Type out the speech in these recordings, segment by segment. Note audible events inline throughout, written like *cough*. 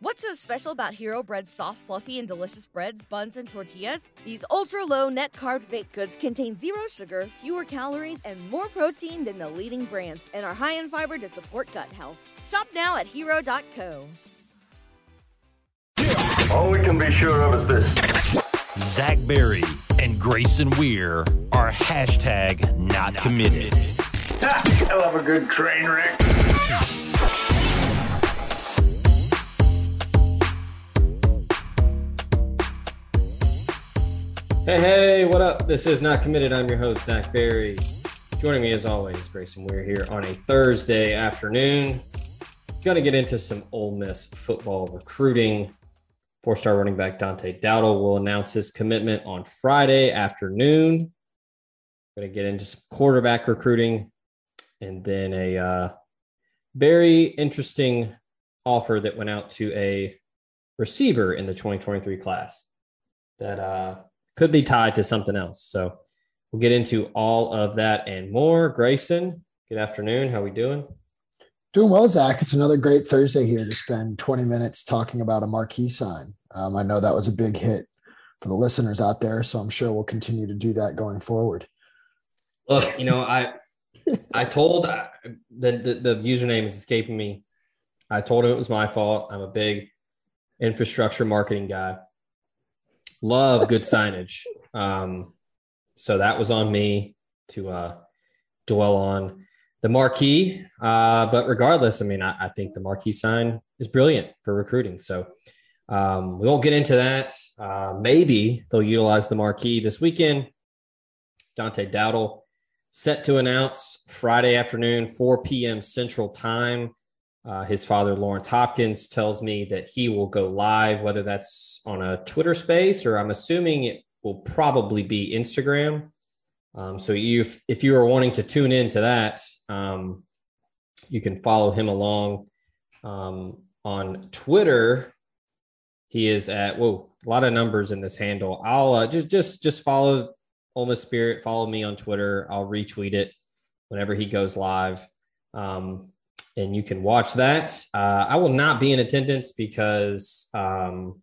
What's so special about Hero Bread's soft, fluffy, and delicious breads, buns, and tortillas? These ultra low net carb baked goods contain zero sugar, fewer calories, and more protein than the leading brands, and are high in fiber to support gut health. Shop now at hero.co. All we can be sure of is this. Zach Berry and Grayson Weir are hashtag not committed. Ha, I love a good train wreck. Hey, hey, what up? This is Not Committed. I'm your host, Zach Berry. Joining me as always, Grayson Weir here on a Thursday afternoon. Going to get into some Ole Miss football recruiting. Four star running back Dante Dowdell will announce his commitment on Friday afternoon. Going to get into some quarterback recruiting and then a uh, very interesting offer that went out to a receiver in the 2023 class that uh, could be tied to something else. So we'll get into all of that and more. Grayson, good afternoon. How are we doing? Doing well, Zach. It's another great Thursday here to spend 20 minutes talking about a marquee sign. Um, I know that was a big hit for the listeners out there, so I'm sure we'll continue to do that going forward. Look, you know, I *laughs* I told uh, the, the the username is escaping me. I told him it was my fault. I'm a big infrastructure marketing guy. Love good signage. Um, so that was on me to uh, dwell on the marquee. Uh, but regardless, I mean, I, I, think the marquee sign is brilliant for recruiting. So um, we won't get into that. Uh, maybe they'll utilize the marquee this weekend. Dante Dowdell set to announce Friday afternoon, 4 p.m. Central Time. Uh, his father, Lawrence Hopkins, tells me that he will go live, whether that's on a Twitter space or I'm assuming it will probably be Instagram. Um, so you, if you are wanting to tune into that, um, you can follow him along um, on Twitter. He is at whoa, a lot of numbers in this handle. I'll uh, just just just follow Ole Miss Spirit. Follow me on Twitter. I'll retweet it whenever he goes live. Um, and you can watch that. Uh, I will not be in attendance because um,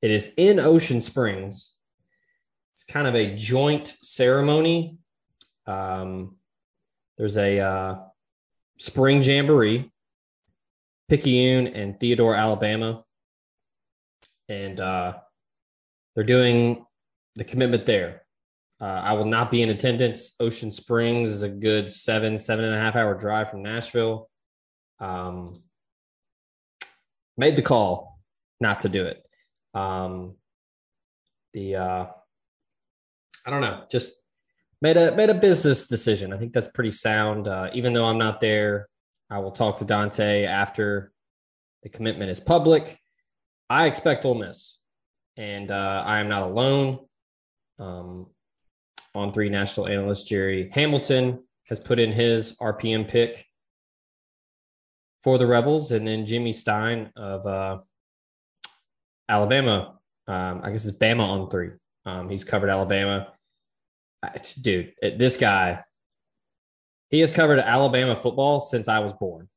it is in Ocean Springs. It's kind of a joint ceremony. Um, there's a uh, spring jamboree, Picayune and Theodore, Alabama, and uh, they're doing the commitment there. Uh, I will not be in attendance. Ocean Springs is a good seven, seven and a half hour drive from Nashville um, made the call not to do it. Um, the uh, I don't know, just made a made a business decision. I think that's pretty sound. Uh, even though I'm not there, I will talk to Dante after the commitment is public. I expect Ole Miss, and uh, I am not alone. Um, on three national analyst Gerry Hamilton has put in his RPM pick for the Rebels, and then Jimmy Stein of uh, Alabama. Um, I guess it's Bama on three. Um, he's covered Alabama. Dude, this guy, he has covered Alabama football since I was born.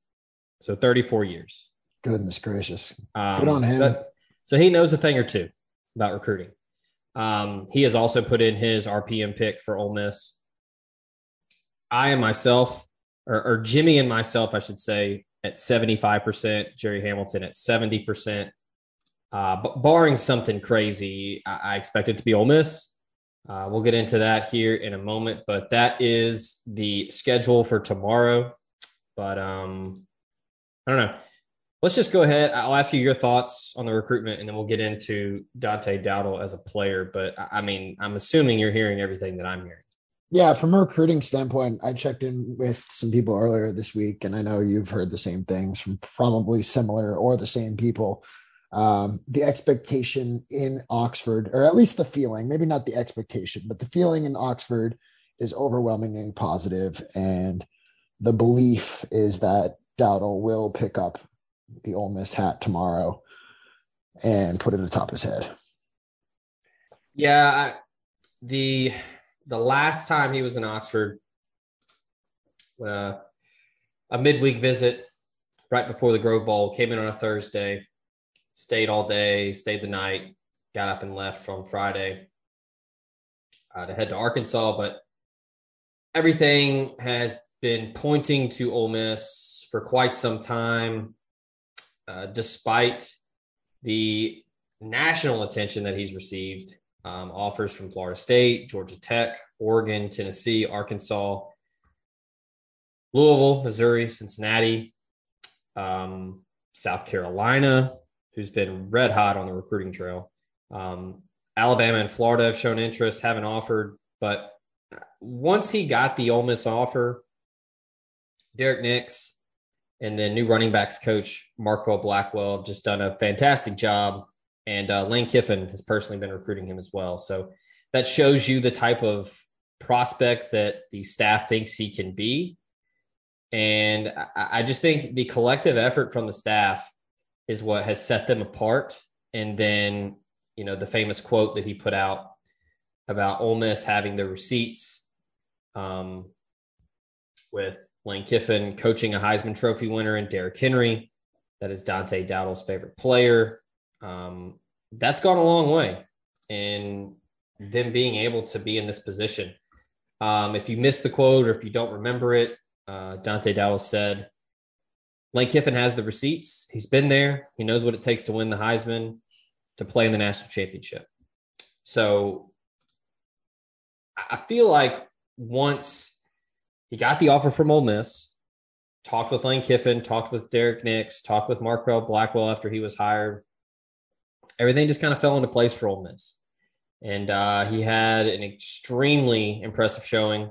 So 34 years. Goodness gracious. Um, Good on him. so he knows a thing or two about recruiting. Um, he has also put in his RPM pick for Ole Miss. I and myself, or, or Jimmy and myself, I should say, at 75%, Gerry Hamilton at 70%. Uh, but barring something crazy, I, I, expect it to be Ole Miss. Uh, we'll get into that here in a moment, but that is the schedule for tomorrow. But um, I don't know. Let's just go ahead. I'll ask you your thoughts on the recruitment, and then we'll get into Dante Dowdell as a player. But I mean, I'm assuming you're hearing everything that I'm hearing. Yeah, from a recruiting standpoint, I checked in with some people earlier this week, and I know you've heard the same things from probably similar or the same people. Um, the expectation in Oxford, or at least the feeling, maybe not the expectation, but the feeling in Oxford is overwhelmingly positive, and the belief is that Dowdell will pick up the Ole Miss hat tomorrow and put it atop his head. Yeah, the the last time he was in Oxford, uh, a midweek visit right before the Grove Bowl, came in on a Thursday, stayed all day, stayed the night, got up and left from Friday uh, to head to Arkansas. But everything has been pointing to Ole Miss for quite some time, uh, despite the national attention that he's received. Um, offers from Florida State, Georgia Tech, Oregon, Tennessee, Arkansas, Louisville, Missouri, Cincinnati, um, South Carolina, who's been red hot on the recruiting trail. Um, Alabama and Florida have shown interest, haven't offered, but once he got the Ole Miss offer, Derrick Nix and then new running backs coach Marquel Blackwell have just done a fantastic job and uh, Lane Kiffin has personally been recruiting him as well. So that shows you the type of prospect that the staff thinks he can be. And I, I just think the collective effort from the staff is what has set them apart. And then, you know, the famous quote that he put out about Ole Miss having the receipts um, with Lane Kiffin coaching a Heisman Trophy winner and Derrick Henry. That is Dante Dowdell's favorite player um, that's gone a long way in them being able to be in this position. Um, if you missed the quote or if you don't remember it, uh, Dante Dowdell said, Lane Kiffin has the receipts. He's been there. He knows what it takes to win the Heisman, to play in the national championship. So I feel like once he got the offer from Ole Miss, talked with Lane Kiffin, talked with Derrick Nix, talked with Marquel Blackwell after he was hired, everything just kind of fell into place for Ole Miss. And uh, he had an extremely impressive showing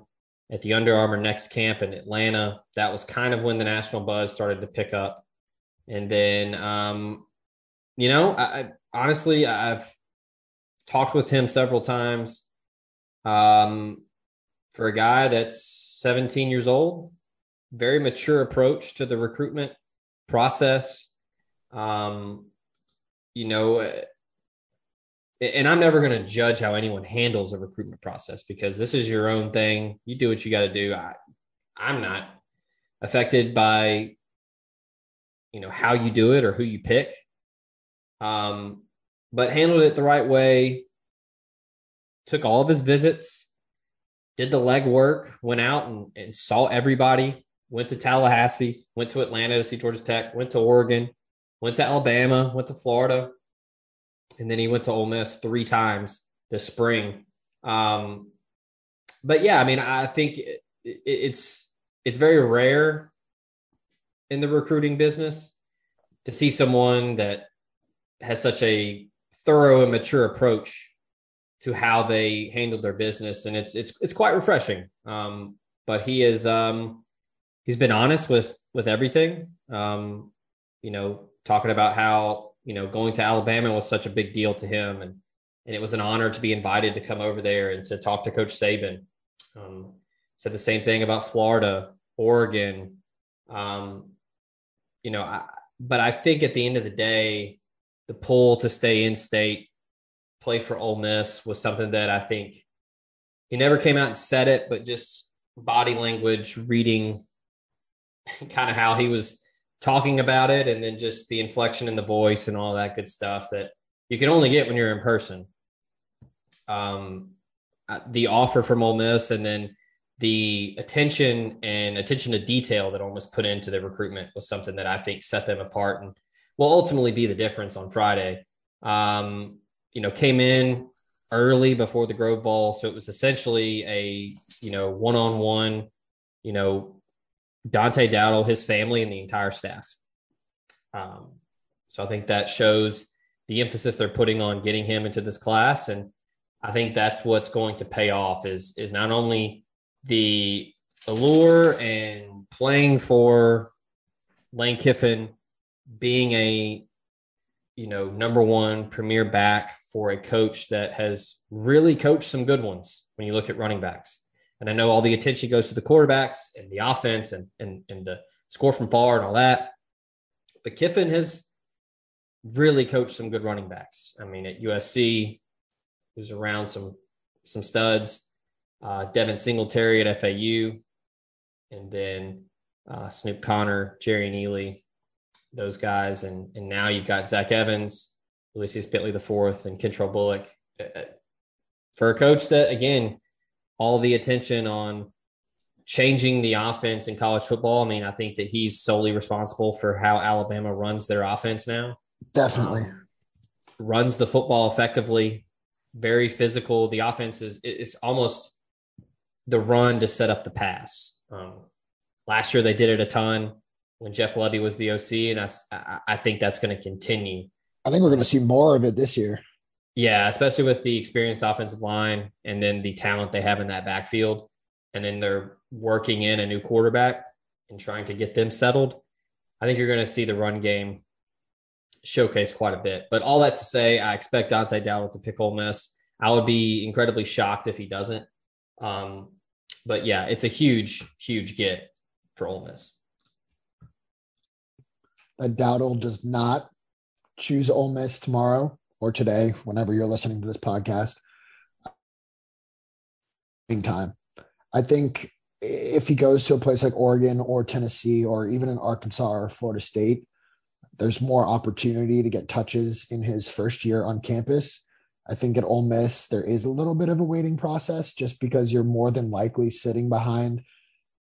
at the Under Armour Next Camp in Atlanta. That was kind of when the national buzz started to pick up. And then, um, you know, I, I, honestly, I've talked with him several times. Um, for a guy that's 17 years old, very mature approach to the recruitment process. Um, you know, uh, and I'm never going to judge how anyone handles a recruitment process because this is your own thing. You do what you got to do. I, I'm not affected by, you know, how you do it or who you pick. Um, but handled it the right way. Took all of his visits, did the legwork, went out and, and saw everybody. Went to Tallahassee, went to Atlanta to see Georgia Tech, went to Oregon, went to Alabama, went to Florida, and then he went to Ole Miss three times this spring. Um, but yeah, I mean, I think it, it, it's it's very rare in the recruiting business to see someone that has such a thorough and mature approach to how they handle their business, and it's it's it's quite refreshing. Um, but he is um, he's been honest with with everything. Um, you know, talking about how you know going to Alabama was such a big deal to him, and and it was an honor to be invited to come over there and to talk to Coach Saban. Um, said the same thing about Florida, Oregon. Um, you know, I, but I think at the end of the day, the pull to stay in state, play for Ole Miss was something that I think he never came out and said it, but just body language, reading *laughs* kind of how he was talking about it and then just the inflection in the voice and all that good stuff that you can only get when you're in person. Um, uh, the offer from Ole Miss and then the attention and attention to detail that Ole Miss put into the recruitment was something that I think set them apart and will ultimately be the difference on Friday. Um, you know, came in early before the Grove Bowl, so it was essentially a you know one on one, you know Dante Dowdell, his family, and the entire staff. Um, so I think that shows the emphasis they're putting on getting him into this class, and I think that's what's going to pay off is is not only the allure and playing for Lane Kiffin being a you know number one premier back for a coach that has really coached some good ones when you look at running backs. And I know all the attention goes to the quarterbacks and the offense and and, and the score from far and all that. But Kiffin has really coached some good running backs. I mean, at USC, was around some some studs, uh, Devin Singletary at FAU, and then uh, Snoop Conner, Jerrion Ealy, those guys, and and now you've got Zach Evans, Ulysses Bentley the fourth, and Kentrell Bullock. Uh, for a coach that again, all the attention on changing the offense in college football. I mean, I think that he's solely responsible for how Alabama runs their offense now. Definitely. Um, runs the football effectively, very physical. The offense is it's almost the run to set up the pass. Um, last year they did it a ton when Jeff Lebby was the OC, and I, I think that's going to continue. I think we're going to see more of it this year. Yeah, especially with the experienced offensive line and then the talent they have in that backfield. And then they're working in a new quarterback and trying to get them settled. I think you're going to see the run game showcase quite a bit. But all that to say, I expect Dante Dowdell to pick Ole Miss. I would be incredibly shocked if he doesn't. Um, but yeah, it's a huge, huge get for Ole Miss. That Dowdell does not choose Ole Miss tomorrow or today, whenever you're listening to this podcast. Time. I think if he goes to a place like Oregon or Tennessee or even in Arkansas or Florida State, there's more opportunity to get touches in his first year on campus. I think at Ole Miss, there is a little bit of a waiting process just because you're more than likely sitting behind.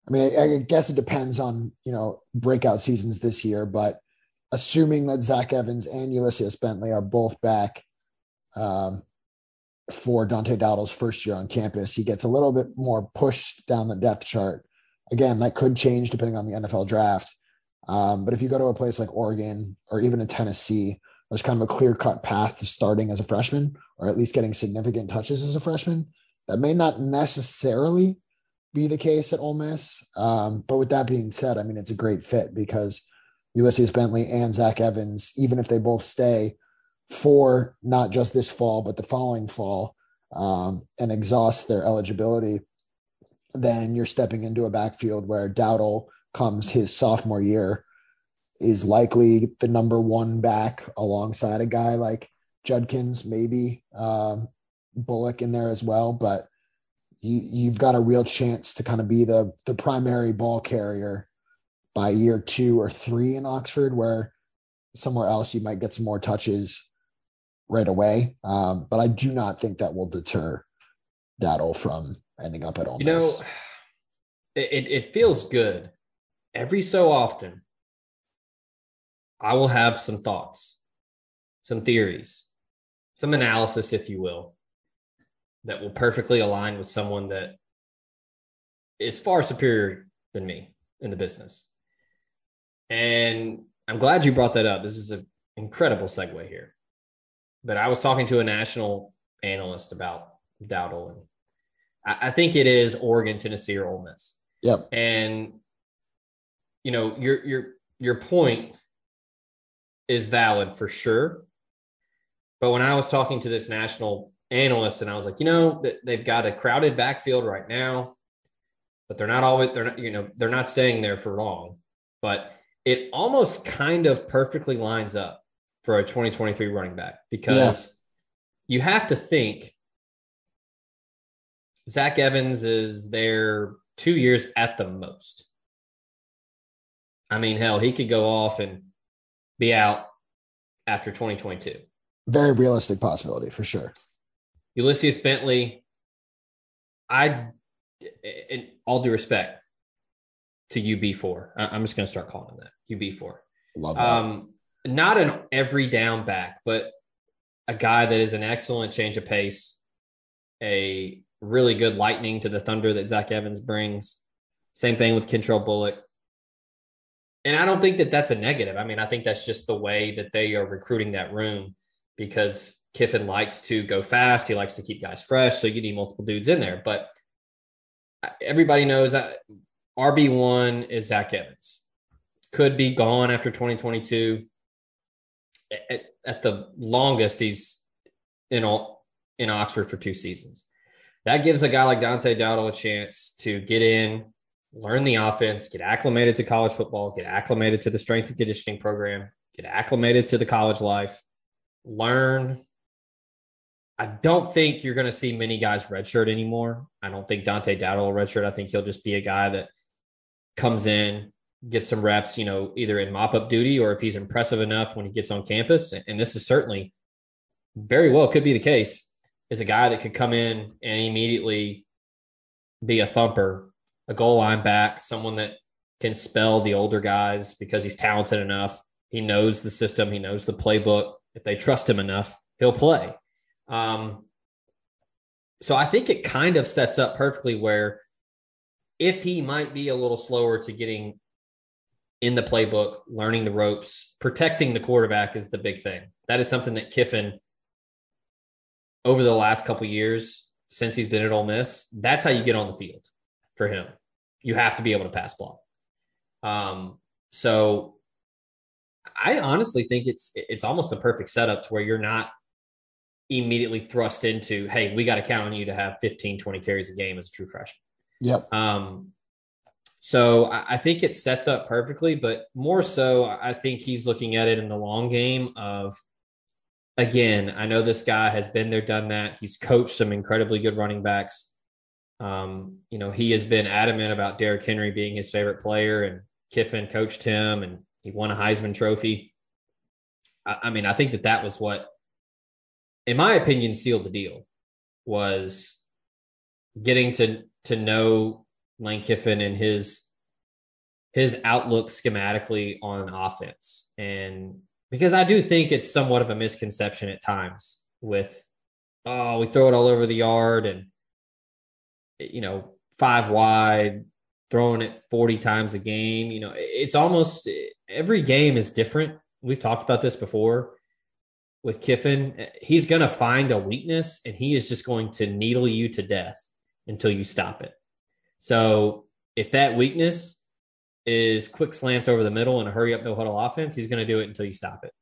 I mean, I, I guess it depends on, you know, breakout seasons this year, but assuming that Zach Evans and Ulysses Bentley are both back um, for Dante Dowdell's first year on campus, he gets a little bit more pushed down the depth chart. Again, that could change depending on the NFL draft. Um, but if you go to a place like Oregon or even in Tennessee, there's kind of a clear cut path to starting as a freshman or at least getting significant touches as a freshman. That may not necessarily be the case at Ole Miss. Um, but with that being said, I mean, it's a great fit because Ulysses Bentley and Zach Evans, even if they both stay for not just this fall, but the following fall um, and exhaust their eligibility, then you're stepping into a backfield where Dowdell comes his sophomore year is likely the number one back alongside a guy like Judkins, maybe um, Bullock in there as well. But you, you've got a real chance to kind of be the the primary ball carrier by year two or three in Oxford, where somewhere else you might get some more touches right away. Um, but I do not think that will deter Dowdell from ending up at Ole Miss. You know, it, it feels good. Every so often, I will have some thoughts, some theories, some analysis, if you will, that will perfectly align with someone that is far superior than me in the business. And I'm glad you brought that up. This is an incredible segue here. But I was talking to a national analyst about Dowdell, and I, I think it is Oregon, Tennessee, or Ole Miss. Yep. And you know, your your your point is valid for sure. But when I was talking to this national analyst, and I was like, you know, they've got a crowded backfield right now, but they're not always they're not you know they're not staying there for long. But it almost kind of perfectly lines up for a 2023 running back because yeah. you have to think Zach Evans is there two years at the most. I mean, hell, he could go off and be out after 2022. Very realistic possibility for sure. Ulysses Bentley, I, in all due respect, to UB4. I- am just going to start calling him that UB4. Love that. Um, not an every down back, but a guy that is an excellent change of pace, a really good lightning to the thunder that Zach Evans brings. Same thing with Kentrell Bullock. And I don't think that that's a negative. I mean, I think that's just the way that they are recruiting that room because Kiffin likes to go fast. He likes to keep guys fresh. So you need multiple dudes in there. But uh, everybody knows that. RB1 is Zach Evans. Could be gone after 2022. At, at the longest, he's in all, in Oxford for two seasons. That gives a guy like Dante Dowdell a chance to get in, learn the offense, get acclimated to college football, get acclimated to the strength and conditioning program, get acclimated to the college life, learn. I don't think you're going to see many guys redshirt anymore. I don't think Dante Dowdell will redshirt. I think he'll just be a guy that – comes in, gets some reps, you know, either in mop up duty or if he's impressive enough when he gets on campus. And this is certainly very well could be the case. Is a guy that could come in and immediately be a thumper, a goal line back, someone that can spell the older guys because he's talented enough. He knows the system, he knows the playbook. If they trust him enough, he'll play. Um, so I think it kind of sets up perfectly where if he might be a little slower to getting in the playbook, learning the ropes, protecting the quarterback is the big thing. That is something that Kiffin over the last couple years since he's been at Ole Miss, that's how you get on the field for him. You have to be able to pass block. Um, so I honestly think it's it's almost a perfect setup to where you're not immediately thrust into, hey, we got to count on you to have 15, 20 carries a game as a true freshman. Yep. Um, so I, I think it sets up perfectly, but more so, I think he's looking at it in the long game of again, I know this guy has been there, done that. He's coached some incredibly good running backs. Um, you know, he has been adamant about Derrick Henry being his favorite player, and Kiffin coached him, and he won a Heisman Trophy. I, I mean, I think that that was what, in my opinion, sealed the deal was getting to to know Lane Kiffin and his his outlook schematically on offense and because I do think it's somewhat of a misconception at times with, oh, we throw it all over the yard and, you know, five wide, throwing it 40 times a game. You know, it's almost every game is different. We've talked about this before with Kiffin. He's going to find a weakness and he is just going to needle you to death until you stop it. So if that weakness is quick slants over the middle and a hurry up no huddle offense, he's going to do it until you stop it.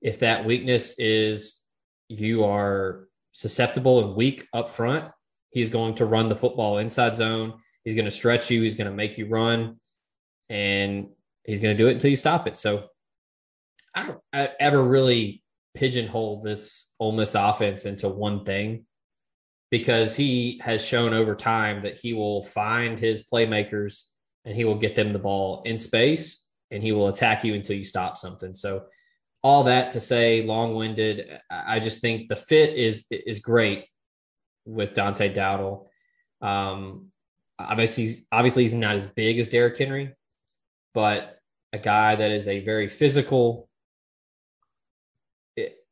If that weakness is you are susceptible and weak up front, he's going to run the football inside zone. He's going to stretch you. He's going to make you run, and he's going to do it until you stop it. So I don't I ever really pigeonhole this Ole Miss offense into one thing because he has shown over time that he will find his playmakers and he will get them the ball in space and he will attack you until you stop something. So all that to say long-winded, I just think the fit is is great with Dante Dowdell. Um, obviously, obviously he's not as big as Derrick Henry, but a guy that is a very physical.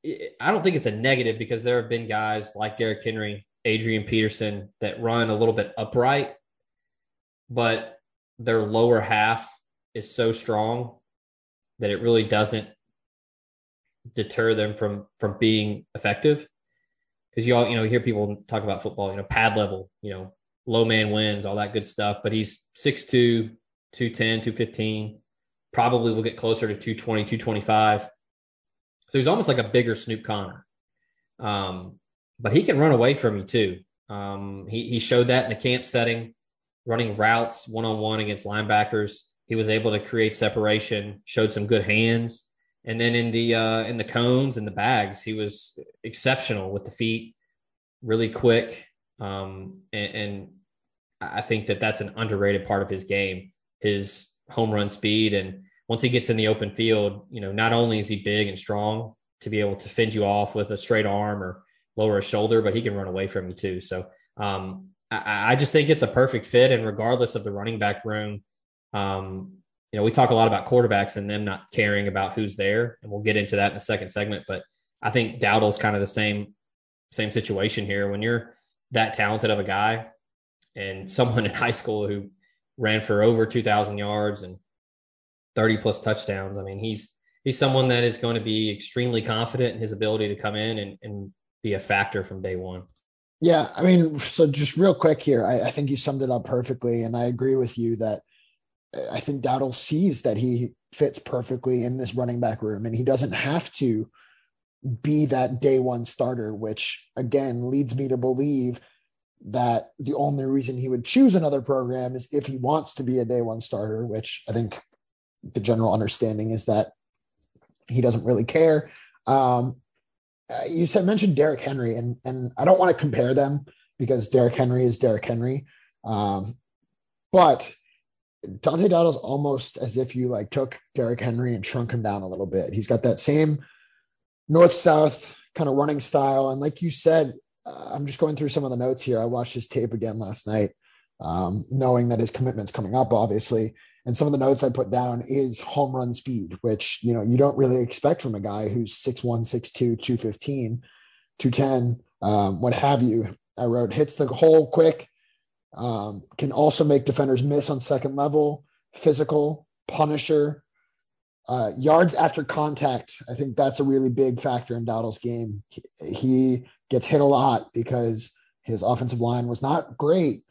I don't think it's a negative because there have been guys like Derrick Henry, Adrian Peterson that run a little bit upright, but their lower half is so strong that it really doesn't deter them from from being effective. Because you all you know hear people talk about football you know pad level you know low man wins all that good stuff but he's 6'2 210 215 probably will get closer to 220 225 so he's almost like a bigger snoop conner um, but he can run away from you too um, he, he showed that in the camp setting running routes one on one against linebackers. He was able to create separation, showed some good hands, and then in the uh, in the cones and the bags, he was exceptional with the feet, really quick. Um, and, and I think that that's an underrated part of his game, his home run speed, and once he gets in the open field, you know, not only is he big and strong to be able to fend you off with a straight arm or lower a shoulder, but he can run away from you too. So um, I, I just think it's a perfect fit. And regardless of the running back room, um, you know, we talk a lot about quarterbacks and them not caring about who's there, and we'll get into that in the second segment. But I think Dowdell's kind of the same same situation here. When you're that talented of a guy, and *laughs* someone in high school who ran for over 2,000 yards and 30 plus touchdowns, I mean, he's he's someone that is going to be extremely confident in his ability to come in and, and be a factor from day one. Yeah, I mean, so just real quick here, I, I, think you summed it up perfectly, and I agree with you that I think Dowdell sees that he fits perfectly in this running back room, and he doesn't have to be that day one starter, which again leads me to believe that the only reason he would choose another program is if he wants to be a day one starter, which I think the general understanding is that he doesn't really care. Um, uh, you said mentioned Derrick Henry, and and I don't want to compare them because Derrick Henry is Derrick Henry, um, but Dante Dowdell's almost as if you like took Derrick Henry and shrunk him down a little bit. He's got that same north south kind of running style, and like you said, uh, I'm just going through some of the notes here. I watched his tape again last night, um, knowing that his commitment's coming up, obviously. And some of the notes I put down is home run speed, which you know you don't really expect from a guy who's 6'1, 6'2, 215, 210, um, what have you. I wrote hits the hole quick, um, can also make defenders miss on second level, physical, punisher, uh, yards after contact. I think that's a really big factor in Dowdell's game. He, he gets hit a lot because his offensive line was not great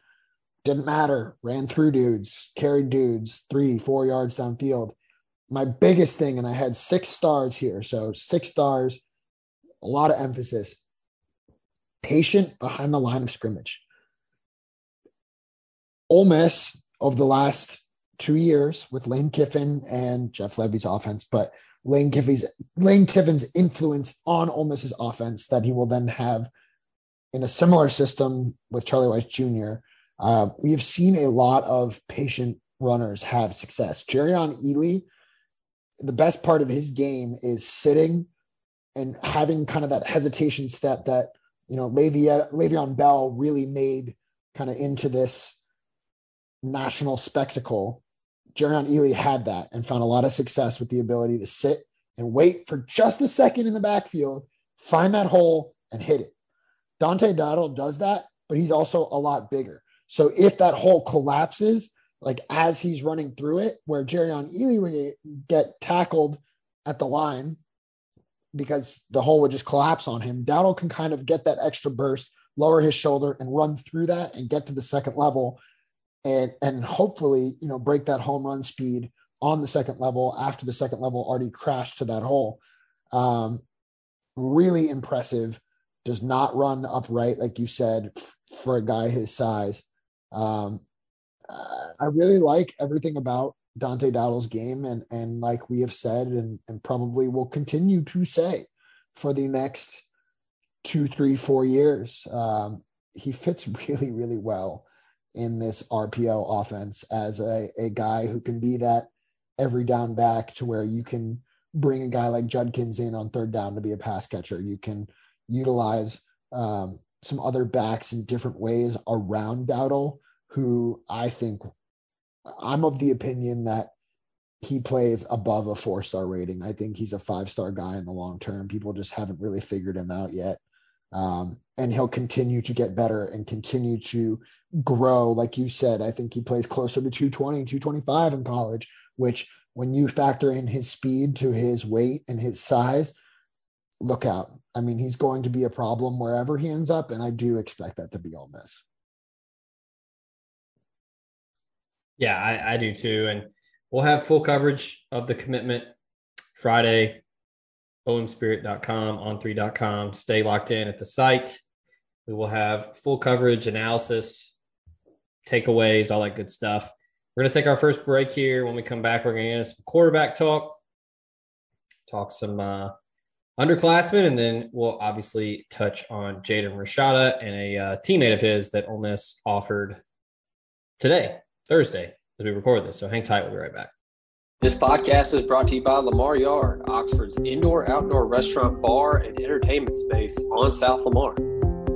didn't matter. Ran through dudes, carried dudes three, four yards downfield. My biggest thing, and I had six stars here. So six stars, a lot of emphasis. Patient behind the line of scrimmage. Ole Miss over the last two years with Lane Kiffin and Jeff Lebby's offense, but Lane Kiffin's Lane Kiffin's influence on Ole Miss's offense that he will then have in a similar system with Charlie Weis Jr. Uh, we have seen a lot of patient runners have success. Jerrion Ealy, the best part of his game is sitting and having kind of that hesitation step that, you know, Le'Veon, Le'Veon Bell really made kind of into this national spectacle. Jerrion Ealy had that and found a lot of success with the ability to sit and wait for just a second in the backfield, find that hole and hit it. Dante Dowdell does that, but he's also a lot bigger. So if that hole collapses, like as he's running through it, where Jerrion Ealy would get tackled at the line because the hole would just collapse on him, Dowdell can kind of get that extra burst, lower his shoulder, and run through that and get to the second level, and and hopefully you know break that home run speed on the second level after the second level already crashed to that hole. Um, really impressive. Does not run upright like you said for a guy his size. Um, I really like everything about Dante Dowdell's game, and and like we have said, and and probably will continue to say for the next two, three, four years, um, he fits *laughs* really, really well in this RPO offense as a, a guy who can be that every down back to where you can bring a guy like Judkins in on third down to be a pass catcher. You can utilize um, some other backs in different ways around Dowdell, who I think I'm of the opinion that he plays above a four star rating. I think he's a five star guy in the long term. People just haven't really figured him out yet. Um, and he'll continue to get better and continue to grow. Like you said, I think he plays closer to 220, 225 in college, which when you factor in his speed to his weight and his size, look out. I mean, he's going to be a problem wherever he ends up, and I do expect that to be Ole Miss. Yeah, I, I do too. And we'll have full coverage of the commitment Friday, omspirit.com, on3.com. Stay locked in at the site. We will have full coverage, analysis, takeaways, all that good stuff. We're going to take our first break here. When we come back, we're going to get some quarterback talk, talk some uh, underclassmen, and then we'll obviously touch on Jaden Rashada and a uh, teammate of his that Ole Miss offered today, Thursday, as we record this. So hang tight. We'll be right back. This podcast is brought to you by Lamar Yard, Oxford's indoor outdoor restaurant, bar, and entertainment space on South Lamar.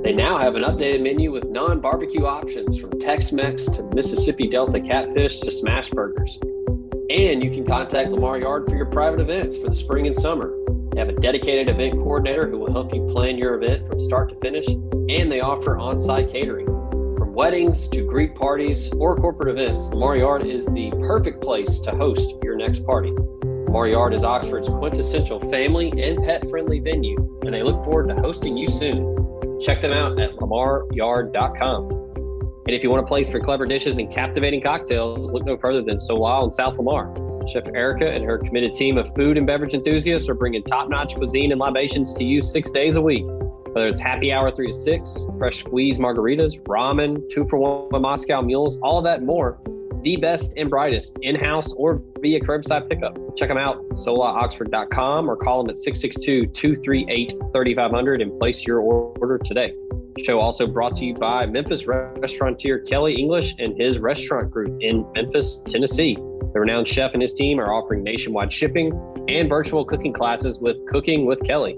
They now have an updated menu with non barbecue options from Tex Mex to Mississippi Delta catfish to smash burgers. And you can contact Lamar Yard for your private events for the spring and summer. They have a dedicated event coordinator who will help you plan your event from start to finish, and they offer on site catering. Weddings to Greek parties or corporate events, Lamar Yard is the perfect place to host your next party. Lamar Yard is Oxford's quintessential family and pet friendly venue, and they look forward to hosting you soon. Check them out at lamaryard.com. And if you want a place for clever dishes and captivating cocktails, look no further than Solal in South Lamar. Chef Erica and her committed team of food and beverage enthusiasts are bringing top notch cuisine and libations to you six days a week. Whether it's happy hour three to six, fresh squeeze margaritas, ramen, two for one Moscow mules, all of that more. The best and brightest in house or via curbside pickup. Check them out, solaoxford.com, or call them at 662 238 3500 and place your order today. Show also brought to you by Memphis restaurateur Kelly English and his restaurant group in Memphis, Tennessee. The renowned chef and his team are offering nationwide shipping and virtual cooking classes with Cooking with Kelly.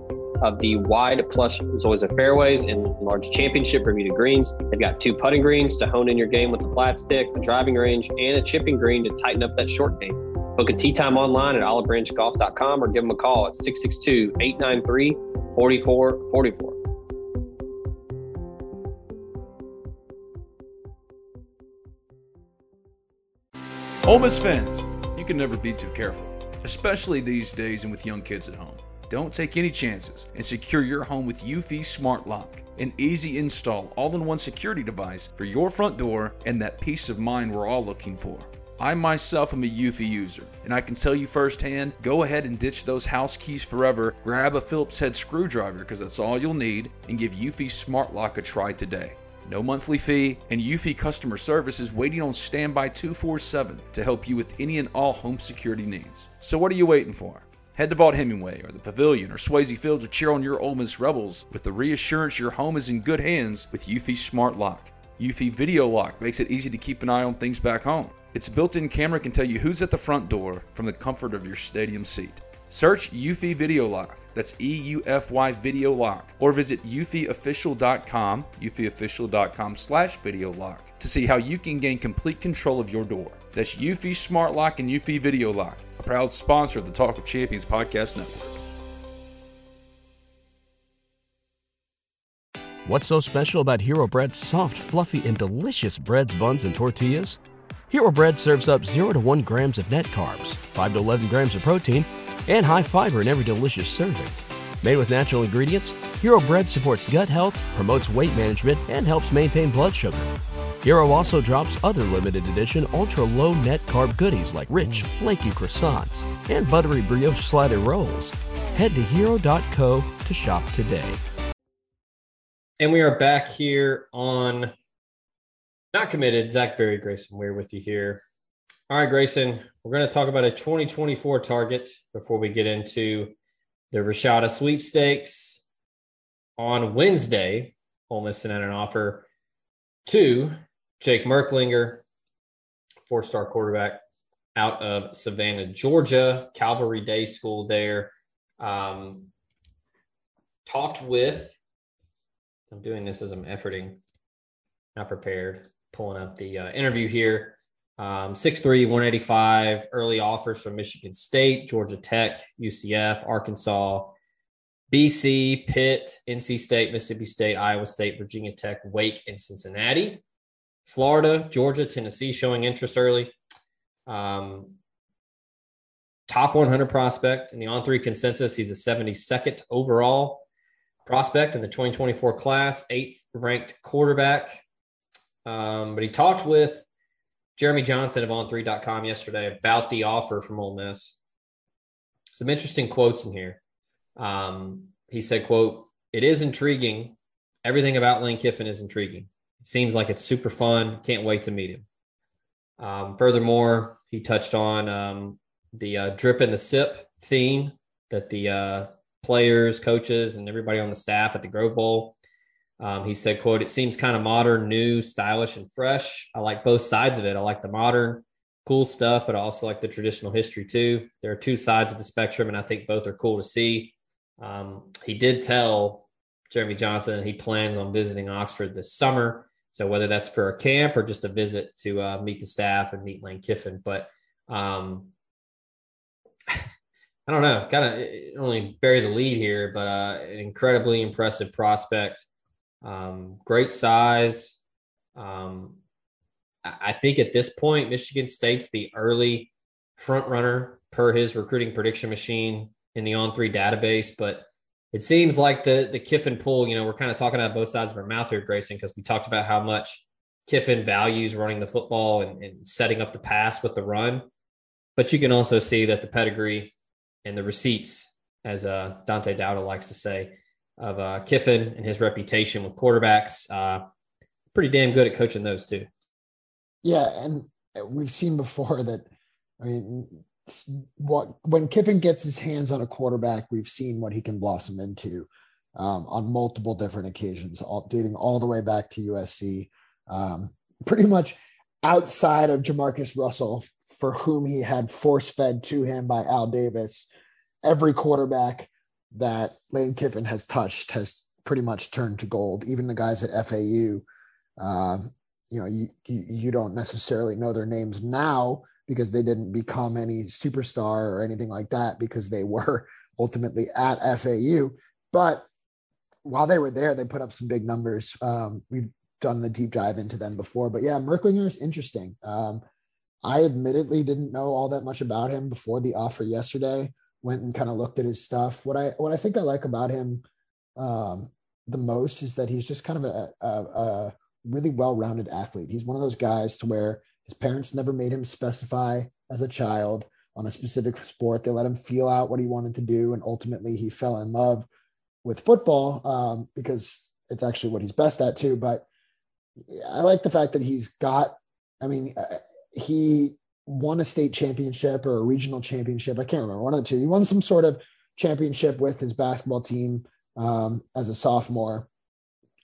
of the wide plush Zoysia fairways and large championship Bermuda greens. They've got two putting greens to hone in your game with the flat stick, a driving range, and a chipping green to tighten up that short game. Book a tee time online at olivebranchgolf.com or give them a call at 662 893 4444. Ole Miss fans, you can never be too careful, especially these days and with young kids at home. Don't take any chances and secure your home with Eufy Smart Lock, an easy install, all in one security device for your front door and that peace of mind we're all looking for. I myself am a Eufy user, and I can tell you firsthand go ahead and ditch those house keys forever, grab a Phillips head screwdriver because that's all you'll need, and give Eufy Smart Lock a try today. No monthly fee, and Eufy customer service is waiting on standby 247 to help you with any and all home security needs. So what are you waiting for? Head to Vaught-Hemingway or the Pavilion or Swayze Field to cheer on your Ole Miss Rebels with the reassurance your home is in good hands with Eufy Smart Lock. Eufy Video Lock makes it easy to keep an eye on things back home. Its built-in camera can tell you who's at the front door from the comfort of your stadium seat. Search Eufy Video Lock. That's E U F Y Video Lock. Or visit eufyofficial.com, eufyofficial.com slash video lock to see how you can gain complete control of your door. That's Eufy Smart Lock and Eufy Video Lock, a proud sponsor of the Talk of Champions podcast network. What's so special about Hero Bread's soft, fluffy, and delicious breads, buns, and tortillas? Hero Bread serves up 0 to 1 grams of net carbs, 5 to 11 grams of protein, and high fiber in every delicious serving. Made with natural ingredients, Hero Bread supports gut health, promotes weight management, and helps maintain blood sugar. Hero also drops other limited edition ultra low net carb goodies like rich, flaky croissants and buttery brioche slider rolls. Head to hero.co to shop today. And we are back here on Not Committed. Zach Berry, Grayson Weir with you here. All right, Grayson, we're going to talk about a 2024 target before we get into the Rashada sweepstakes. On Wednesday, Ole Miss sent out an offer to Jake Merklinger, four star quarterback out of Savannah, Georgia, Calvary Day School there. Um, talked with, I'm doing this as I'm efforting, not prepared, pulling up the uh, interview here. Um, 6'3, 185, early offers from Michigan State, Georgia Tech, UCF, Arkansas, BC, Pitt, NC State, Mississippi State, Iowa State, Virginia Tech, Wake, and Cincinnati. Florida, Georgia, Tennessee showing interest early. Um, top 100 prospect in the on three consensus. He's a 72nd overall prospect in the 2024 class, eighth ranked quarterback. Um, but he talked with Jeremy Johnson of on3.com yesterday about the offer from Ole Miss. Some interesting quotes in here. Um, he said, quote, it is intriguing. Everything about Lane Kiffin is intriguing. Seems like it's super fun. Can't wait to meet him. Um, furthermore, he touched on um, the uh, drip and the sip theme that the uh, players, coaches, and everybody on the staff at the Grove Bowl. Um, he said, "quote It seems kind of modern, new, stylish, and fresh. I like both sides of it. I like the modern, cool stuff, but I also like the traditional history too. There are two sides of the spectrum, and I think both are cool to see." Um, he did tell Jeremy Johnson he plans on visiting Oxford this summer So whether that's for a camp or just a visit to uh, meet the staff and meet Lane Kiffin, but um, *sighs* I don't know, kind of only bury the lead here, but uh, an incredibly impressive prospect, um, great size. Um, I think at this point, Michigan State's the early front runner per his recruiting prediction machine in the on three database, but it seems like the the Kiffin pull, you know, we're kind of talking out both sides of our mouth here, Grayson, because we talked about how much Kiffin values running the football and, and, setting up the pass with the run. But you can also see that the pedigree and the receipts, as uh, Dante Dowdell likes to say, of uh, Kiffin and his reputation with quarterbacks, uh, pretty damn good at coaching those too. Yeah, and we've seen before that. I mean, what when Kiffin gets his hands on a quarterback, we've seen what he can blossom into um, on multiple different occasions, all, dating all the way back to USC. Um, pretty much outside of Jamarcus Russell, for whom he had force fed to him by Al Davis, every quarterback that Lane Kiffin has touched has pretty much turned to gold. Even the guys at FAU, um, you know, you, you don't necessarily know their names now because they didn't become any superstar or anything like that because they were *laughs* ultimately at FAU. But while they were there, they put up some big numbers. Um, we've done the deep dive into them before, but yeah, Merklinger is interesting. Um, I admittedly didn't know all that much about him before the offer yesterday. Went and kind of looked at his stuff. What I what I think I like about him um, the most is that he's just kind of a, a, a really well-rounded athlete. He's one of those guys to where his parents never made him specify as a child on a specific sport. They let him feel out what he wanted to do. And ultimately, he fell in love with football um, because it's actually what he's best at, too. But I like the fact that he's got, I mean, uh, he won a state championship or a regional championship. I can't remember one of the two. He won some sort of championship with his basketball team um, as a sophomore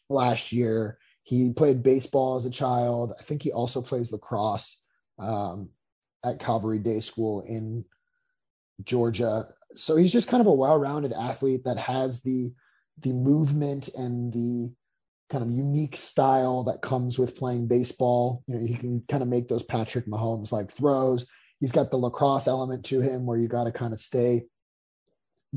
last year. He played baseball as a child. I think he also plays lacrosse um, at Calvary Day School in Georgia. So he's just kind of a well-rounded athlete that has the the movement and the kind of unique style that comes with playing baseball. You know, he can kind of make those Patrick Mahomes like throws. He's got the lacrosse element to him where you got to kind of stay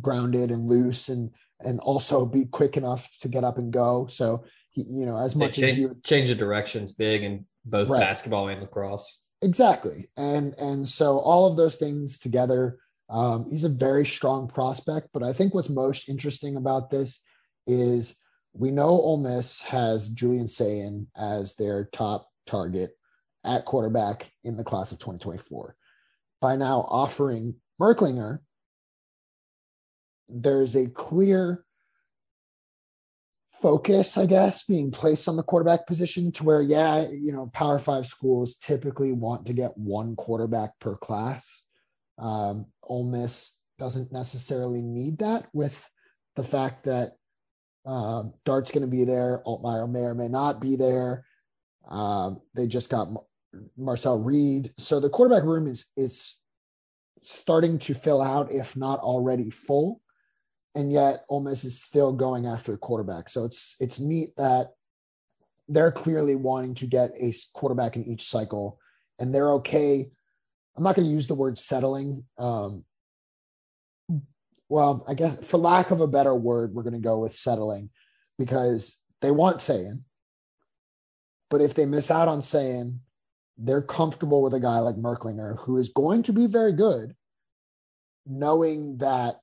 grounded and loose and and also be quick enough to get up and go. So you know, as much change, as you change the directions big in both right. basketball and lacrosse. Exactly. And and so all of those things together, um, he's a very strong prospect. But I think what's most interesting about this is we know Ole Miss has Julian Sayin as their top target at quarterback in the class of 2024. By now offering Merklinger, there's a clear focus, I guess, being placed on the quarterback position to where, yeah, you know, Power Five schools typically want to get one quarterback per class. Um, Ole Miss doesn't necessarily need that with the fact that um, Dart's going to be there, Altmyer may or may not be there. Um, they just got Marcel Reed, so the quarterback room is is starting to fill out, if not already full and yet Ole Miss is still going after a quarterback. So it's it's neat that they're clearly wanting to get a quarterback in each cycle, and they're okay. I'm not going to use the word settling. Um, well, I guess for lack of a better word, we're going to go with settling because they want Sayin. But if they miss out on Sayin, they're comfortable with a guy like Merklinger, who is going to be very good, knowing that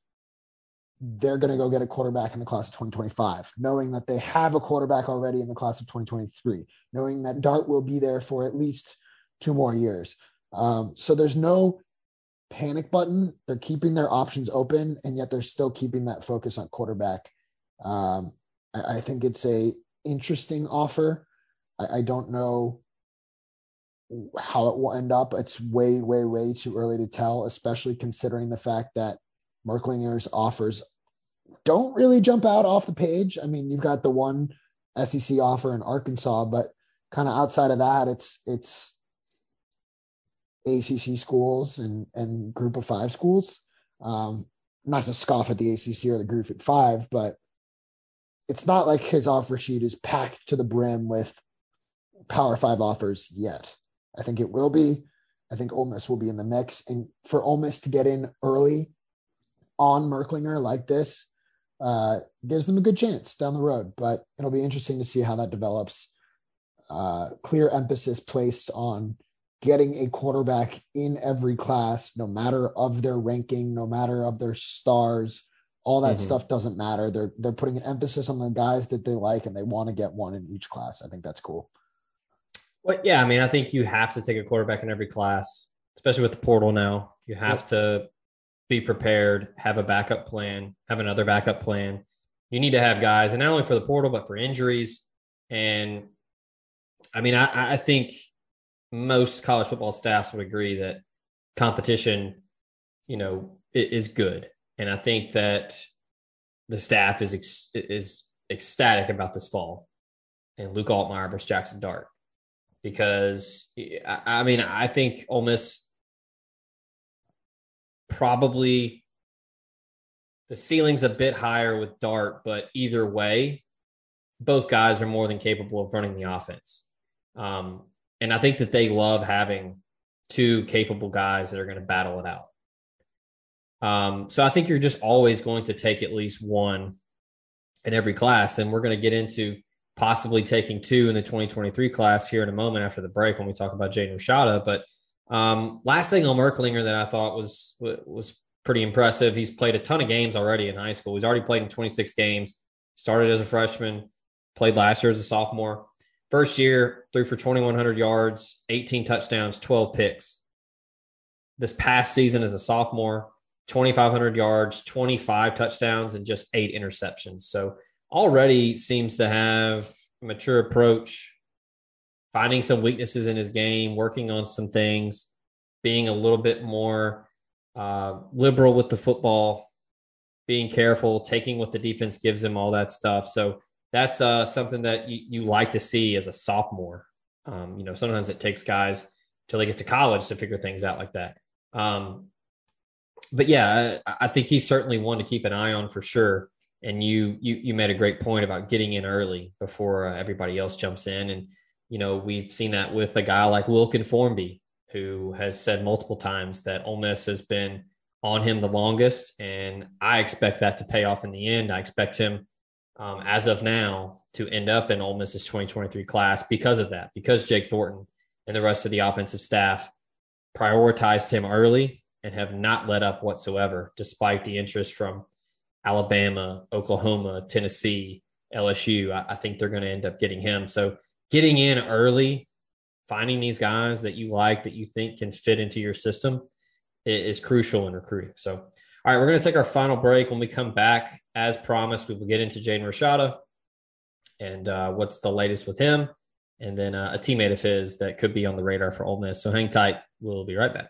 they're going to go get a quarterback in the class of 2025, knowing that they have a quarterback already in the class of 2023, knowing that Dart will be there for at least two more years. Um, so there's no panic button. They're keeping their options open, and yet they're still keeping that focus on quarterback. Um, I, I, think it's a interesting offer. I, I don't know how it will end up. It's way, way, way too early to tell, especially considering the fact that Merklinger's offers don't really jump out off the page. I mean, you've got the one SEC offer in Arkansas, but kind of outside of that, it's it's ACC schools and and Group of Five schools. Um, not to scoff at the ACC or the Group of Five, but it's not like his offer sheet is packed to the brim with Power Five offers yet. I think it will be. I think Ole Miss will be in the mix, and for Ole Miss to get in early on Merklinger like this uh, gives them a good chance down the road. But it'll be interesting to see how that develops. Uh, clear emphasis placed on getting a quarterback in every class, no matter of their ranking, no matter of their stars. All that mm-hmm. stuff doesn't matter. They're they're putting an emphasis on the guys that they like, and they want to get one in each class. I think that's cool. Well, yeah, I mean, I think you have to take a quarterback in every class, especially with the portal now. You have yep. to be prepared, have a backup plan, have another backup plan. You need to have guys, and not only for the portal, but for injuries. And I mean, I, I think most college football staffs would agree that competition, you know, is good. And I think that the staff is is ecstatic about this fall and Luke Altmyer versus Jackson Dart because I, mean I think Ole Miss probably the ceiling's a bit higher with Dart, but either way, both guys are more than capable of running the offense. Um, and I think that they love having two capable guys that are going to battle it out. Um, so I think you're just always going to take at least one in every class. And we're going to get into possibly taking two in the 2023 class here in a moment after the break when we talk about Jaden Rashada. But um, last thing on Merklinger that I thought was was pretty impressive. He's played a ton of games already in high school. He's already played in 26 games. Started as a freshman, played last year as a sophomore. First year, threw for 2,100 yards, 18 touchdowns, 12 picks. This past season as a sophomore, 2,500 yards, 25 touchdowns, and just eight interceptions. So already seems to have a mature approach, finding some weaknesses in his game, working on some things, being a little bit more uh, liberal with the football, being careful, taking what the defense gives him, all that stuff. So that's uh, something that you, you like to see as a sophomore. Um, you know, sometimes it takes guys till they get to college to figure things out like that. Um, but yeah, I, I, think he's certainly one to keep an eye on for sure. And you you you made a great point about getting in early before uh, everybody else jumps in. And you know, we've seen that with a guy like Wilkin Formby, who has said multiple times that Ole Miss has been on him the longest, and I expect that to pay off in the end. I expect him um, as of now to end up in Ole Miss's 2023 class because of that, because Jake Thornton and the rest of the offensive staff prioritized him early and have not let up whatsoever, despite the interest from Alabama, Oklahoma, Tennessee, LSU. I, I think they're going to end up getting him. So getting in early, finding these guys that you like, that you think can fit into your system is, crucial in recruiting. So all right, we're going to take our final break. When we come back, as promised, we will get into Jaden Rashada and uh, what's the latest with him, and then uh, a teammate of his that could be on the radar for Ole Miss. So hang tight. We'll be right back.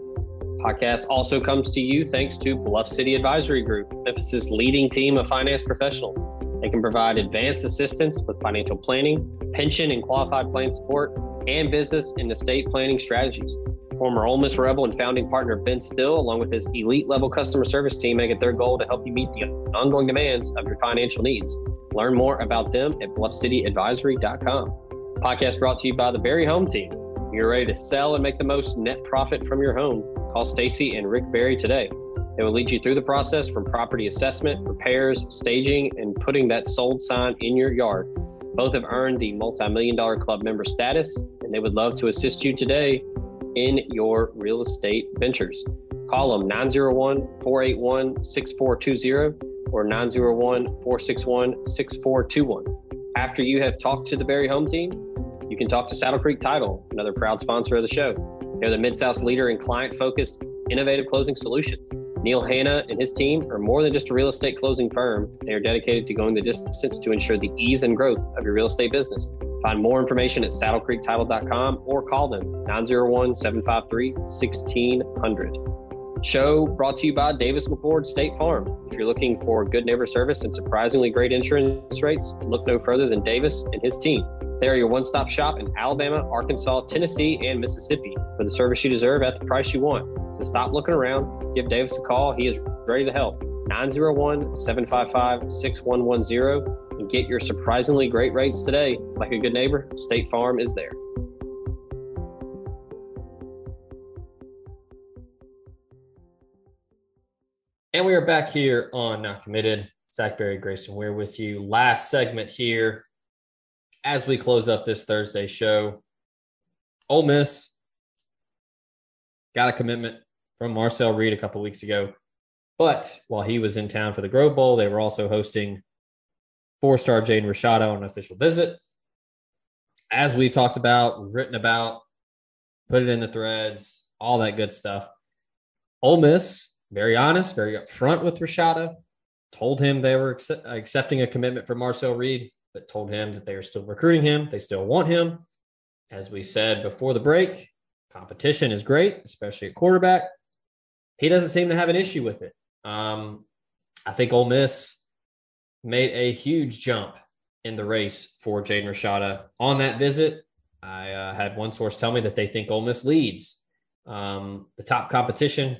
Podcast also comes to you thanks to Bluff City Advisory Group, Memphis's leading team of finance professionals. They can provide advanced assistance with financial planning, pension and qualified plan support, and business and estate planning strategies. Former Ole Miss Rebel and founding partner Ben Still, along with his elite level customer service team, make it their goal to help you meet the ongoing demands of your financial needs. Learn more about them at bluffcityadvisory.com. Podcast brought to you by the Berry Home Team. You're ready to sell and make the most net profit from your home. Call Stacy and Rick Berry today. They will lead you through the process from property assessment, repairs, staging, and putting that sold sign in your yard. Both have earned the multi million dollar club member status, and they would love to assist you today in your real estate ventures. Call them 901 481 6420 or 901 461 6421. After you have talked to the Berry Home Team, you can talk to Saddle Creek Title, another proud sponsor of the show. They're the Mid South's leader in client focused, innovative closing solutions. Neil Hanna and his team are more than just a real estate closing firm. They are dedicated to going the distance to ensure the ease and growth of your real estate business. Find more information at saddlecreektitle.com or call them 901 753 1600. Show brought to you by Davis McCord State Farm. If you're looking for good neighbor service and surprisingly great insurance rates, look no further than Davis and his team. They are your one stop shop in Alabama, Arkansas, Tennessee, and Mississippi for the service you deserve at the price you want. So stop looking around. Give Davis a call. He is ready to help. 901 755 6110 and get your surprisingly great rates today. Like a good neighbor, State Farm is there. And we are back here on Not Committed. Zach Berry, Grayson, Weir with you. Last segment here as we close up this Thursday show. Ole Miss got a commitment from Marcel Reed a couple weeks ago. But while he was in town for the Grove Bowl, they were also hosting four star Jaden Rashada on an official visit. As we've talked about, written about, put it in the threads, all that good stuff. Ole Miss very honest, very upfront with Rashada. Told him they were accept- accepting a commitment from Marcel Reed, but told him that they are still recruiting him. They still want him. As we said before the break, competition is great, especially at quarterback. He doesn't seem to have an issue with it. Um, I think Ole Miss made a huge jump in the race for Jaden Rashada on that visit. I uh, had one source tell me that they think Ole Miss leads um, the top competition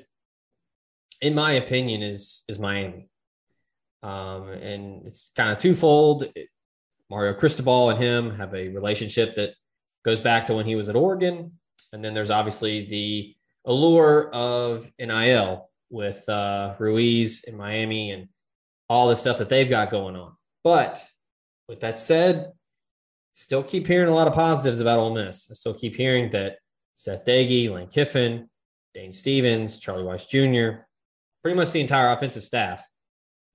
in my opinion, is is Miami. Um, and it's kind of twofold. Mario Cristobal and him have a relationship that goes back to when he was at Oregon, and then there's obviously the allure of NIL with uh, Ruiz in Miami and all the stuff that they've got going on. But with that said, still keep hearing a lot of positives about Ole Miss. I still keep hearing that Seth Doege, Lane Kiffin, Dane Stevens, Charlie Weis Jr., pretty much the entire offensive staff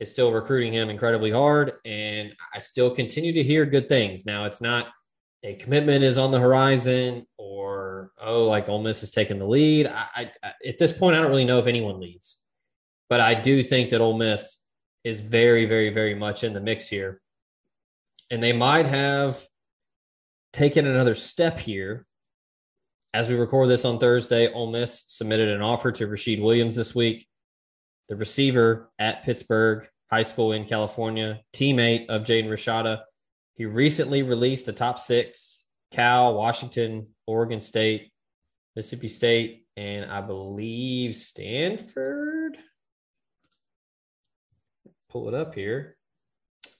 is still recruiting him incredibly hard. And I still continue to hear good things. Now, it's not a commitment is on the horizon or, oh, like Ole Miss is taking the lead. I, I, at this point, I don't really know if anyone leads, but I do think that Ole Miss is very, very, very much in the mix here. And they might have taken another step here. As we record this on Thursday, Ole Miss submitted an offer to Rashid Williams this week the receiver at Pittsburg High School in California, teammate of Jaden Rashada. He recently released a top six Cal, Washington, Oregon State, Mississippi State, and I believe Stanford. Pull it up here.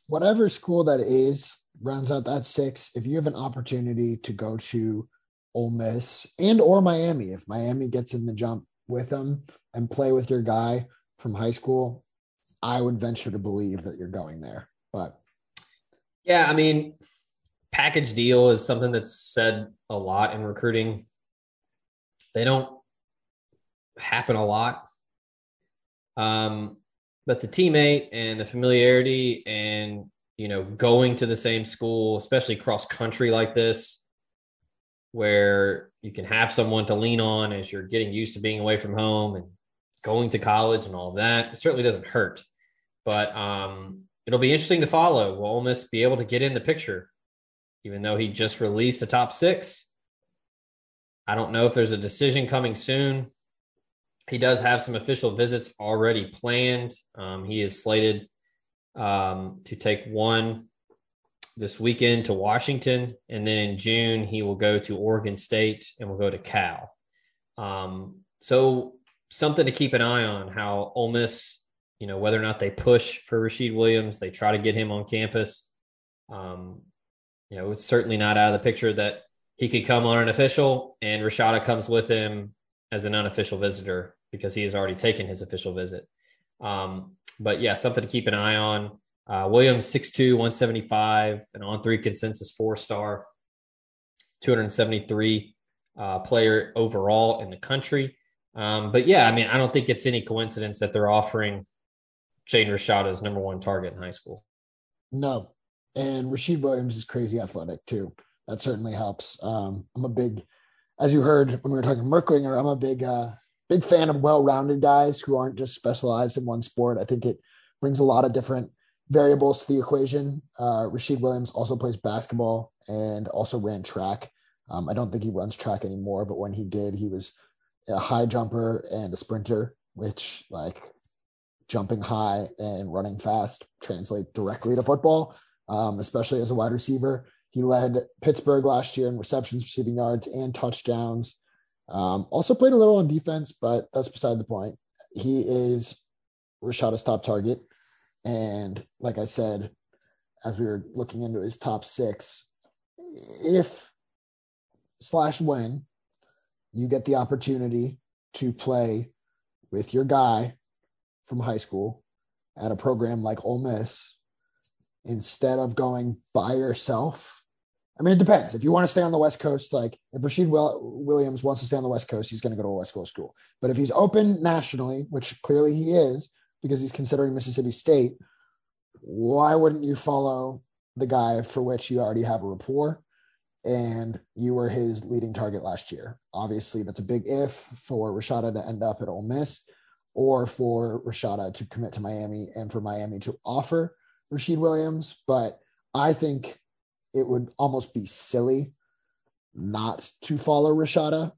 Whatever school that is runs out that six. If you have an opportunity to go to Ole Miss and or Miami, if Miami gets in the jump with them and play with your guy, from high school, I would venture to believe that you're going there. But yeah, I mean, package deal is something that's said a lot in recruiting. They don't happen a lot. Um, but the teammate and the familiarity and you know going to the same school, especially cross country like this, where you can have someone to lean on as you're getting used to being away from home and going to college and all that. It certainly doesn't hurt, but um, it'll be interesting to follow. Will Ole Miss be able to get in the picture, even though he just released a top six? I don't know if there's a decision coming soon. He does have some official visits already planned. Um, he is slated um, to take one this weekend to Washington, and then in June he will go to Oregon State and will go to Cal. Um, so something to keep an eye on how Ole Miss, you know, whether or not they push for Rashid Williams, they try to get him on campus. Um, you know, it's certainly not out of the picture that he could come on an official and Rashada comes with him as an unofficial visitor because he has already taken his official visit. Um, but yeah, something to keep an eye on. Uh, Williams, 6'2, 175, an on three consensus four star, 273 uh, player overall in the country. Um, but yeah, I mean, I don't think it's any coincidence that they're offering Jaden Rashada as number one target in high school. No. And Rashid Williams is crazy athletic too. That certainly helps. Um, I'm a big, as you heard when we were talking Merklinger, I'm a big, uh, big fan of well-rounded guys who aren't just specialized in one sport. I think it brings a lot of different variables to the equation. Uh, Rashid Williams also plays basketball and also ran track. Um, I don't think he runs track anymore, but when he did, he was a high jumper and a sprinter, which like jumping high and running fast translate directly to football, um, especially as a wide receiver. He led Pittsburg last year in receptions, receiving yards, and touchdowns. Um, also played a little on defense, but that's beside the point. He is Rashada's top target. And like I said, as we were looking into his top six, if slash when you get the opportunity to play with your guy from high school at a program like Ole Miss, instead of going by yourself. I mean, it depends. If you want to stay on the West Coast, like if Rashid Williams wants to stay on the West Coast, he's going to go to a West Coast school. But if he's open nationally, which clearly he is, because he's considering Mississippi State, why wouldn't you follow the guy for which you already have a rapport? And you were his leading target last year. Obviously, that's a big if for Rashada to end up at Ole Miss or for Rashada to commit to Miami and for Miami to offer Rashid Williams. But I think it would almost be silly not to follow Rashada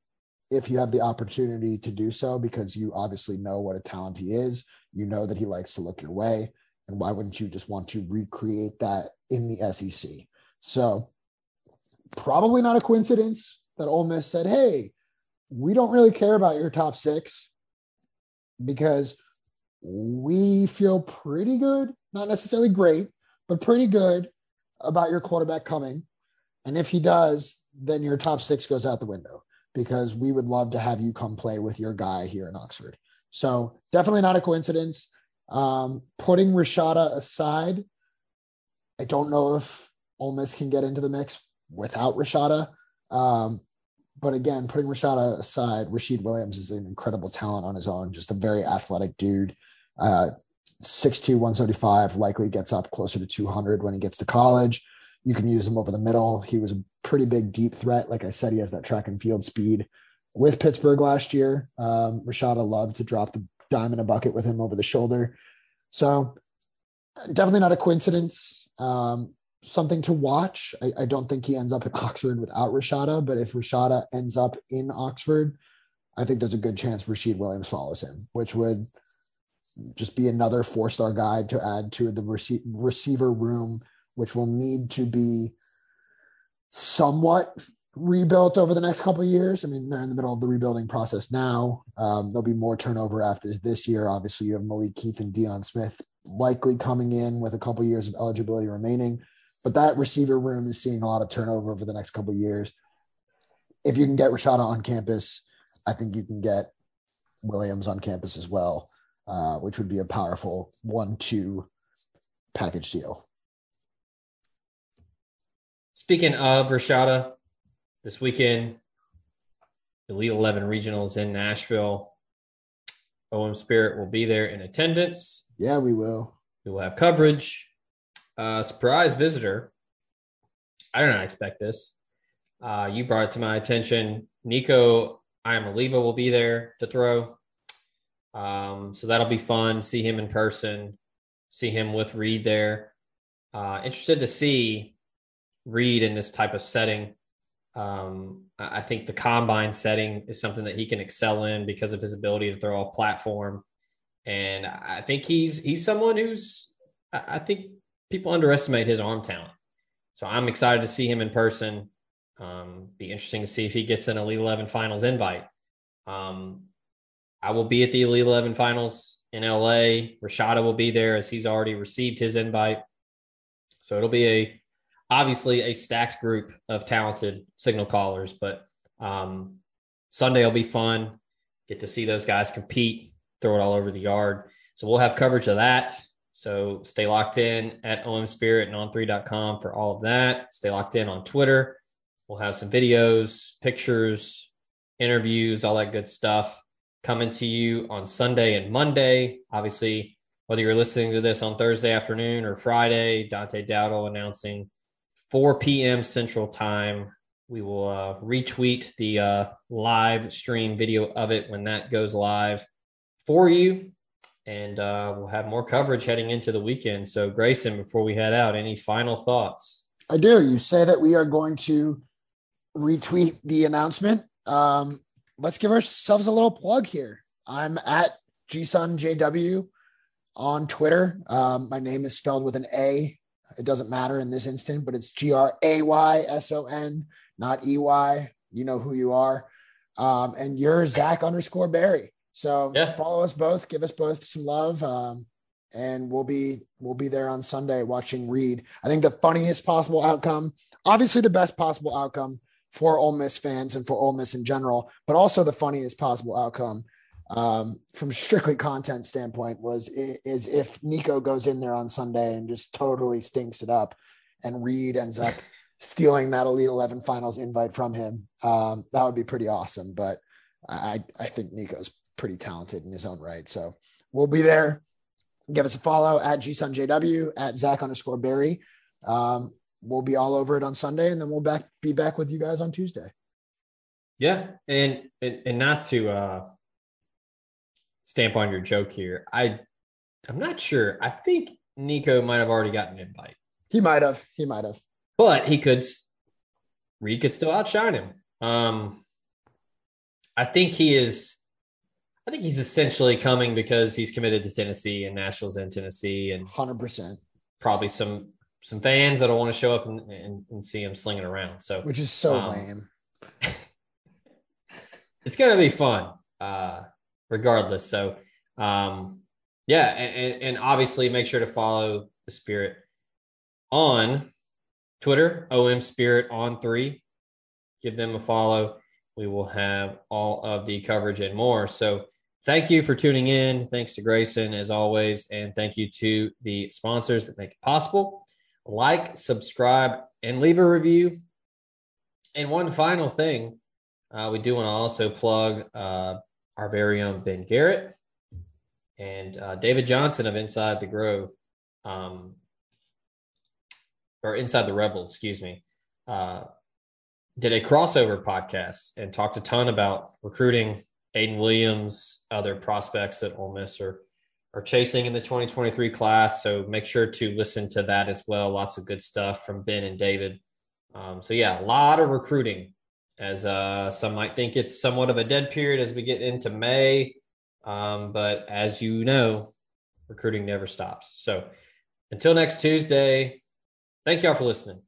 if you have the opportunity to do so because you obviously know what a talent he is. You know that he likes to look your way. And why wouldn't you just want to recreate that in the SEC? So, probably not a coincidence that Ole Miss said, hey, we don't really care about your top six because we feel pretty good, not necessarily great, but pretty good about your quarterback coming. And if he does, then your top six goes out the window because we would love to have you come play with your guy here in Oxford. So definitely not a coincidence. Um, putting Rashada aside, I don't know if Ole Miss can get into the mix without Rashada. Um, but again, putting Rashada aside, Rashid Williams is an incredible talent on his own, just a very athletic dude. Uh, 6'2, 175, likely gets up closer to 200 when he gets to college. You can use him over the middle. He was a pretty big deep threat. Like I said, he has that track and field speed with Pittsburg last year. Um, Rashada loved to drop the dime in a bucket with him over the shoulder. So definitely not a coincidence. Um, something to watch. I, I, don't think he ends up at *laughs* Oxford without Rashada, but if Rashada ends up in Oxford, I think there's a good chance Rashid Williams follows him, which would just be another four star guy to add to the rece- receiver room, which will need to be somewhat rebuilt over the next couple years. I mean, they're in the middle of the rebuilding process now. Um, there'll be more turnover after this year. Obviously, you have Malik Heath and Deion Smith likely coming in with a couple years of eligibility remaining. But that receiver room is seeing a lot of turnover over the next couple of years. If you can get Rashada on campus, I think you can get Williams on campus as well, uh, which would be a powerful one-two package deal. Speaking of Rashada, this weekend, Elite 11 regionals in Nashville. OM Spirit will be there in attendance. Yeah, we will. We will have coverage. Uh, surprise visitor. I did not expect this. Uh, you brought it to my attention. Nico Iamaleava will be there to throw. Um, so that'll be fun. See him in person, see him with Reed there. Uh, interested to see Reed in this type of setting. Um, I think the combine setting is something that he can excel in because of his ability to throw off platform. And I think he's he's someone who's I think people underestimate his arm talent. So I'm excited to see him in person. Um, be interesting to see if he gets an Elite 11 Finals invite. Um, I will be at the Elite 11 Finals in LA. Rashada will be there as he's already received his invite. So it'll be a obviously a stacked group of talented signal callers, but um, Sunday will be fun. Get to see those guys compete, throw it all over the yard. So we'll have coverage of that. So stay locked in at OM Spirit and on3.com for all of that. Stay locked in on Twitter. We'll have some videos, pictures, interviews, all that good stuff coming to you on Sunday and Monday. Obviously, whether you're listening to this on Thursday afternoon or Friday, Dante Dowdell announcing 4 p.m. Central Time. We will uh, retweet the uh, live stream video of it when that goes live for you. And uh, we'll have more coverage heading into the weekend. So, Grayson, before we head out, any final thoughts? I do. You say that we are going to retweet the announcement. Um, let's give ourselves a little plug here. I'm at GSunJW on Twitter. Um, my name is spelled with an A. It doesn't matter in this instant, but it's G R A Y S O N, not E Y. You know who you are. Um, and you're Zach underscore Berry. So Yeah. follow us both, give us both some love. Um, and we'll be we'll be there on Sunday watching Reed. I think the funniest possible outcome, obviously the best possible outcome for Ole Miss fans and for Ole Miss in general, but also the funniest possible outcome um, from strictly content standpoint was is if Nico goes in there on Sunday and just totally stinks it up, and Reed ends up *laughs* stealing that Elite Eleven Finals invite from him. Um, that would be pretty awesome. But I I think Nico's pretty talented in his own right, so we'll be there. Give us a follow at GSunJW at Zach underscore Berry. Um, we'll be all over it on Sunday, and then we'll back be back with you guys on Tuesday. Yeah, and and, and not to uh, stamp on your joke here, I I'm not sure. I think Nico might have already gotten an invite, He might have. He might have. but he could. Reed could still outshine him. Um, I think he is. I think he's essentially coming because he's committed to Tennessee and Nashville's in Tennessee, and Hundred percent. probably some some fans that'll want to show up and, and, and see him slinging around. So Which is so Um, lame. *laughs* it's gonna be fun, uh, regardless. So, um, yeah, and, and, and obviously make sure to follow the Spirit on Twitter, OM Spirit on three. Give them a follow. We will have all of the coverage and more. So, thank you for tuning in. Thanks to Grayson as always, and thank you to the sponsors that make it possible. Like, subscribe, and leave a review. And one final thing. Uh, we do want to also plug uh, our very own Ben Garrett and uh, David Johnson of Inside the Grove, um, or Inside the Rebels, excuse me, uh, did a crossover podcast and talked a ton about recruiting Aiden Williams, other prospects that Ole Miss are, are chasing in the 2023 class. So make sure to listen to that as well. Lots of good stuff from Ben and David. Um, so, yeah, a lot of recruiting as uh, some might think it's somewhat of a dead period as we get into May. Um, but as you know, recruiting never stops. So until next Tuesday, thank y'all for listening.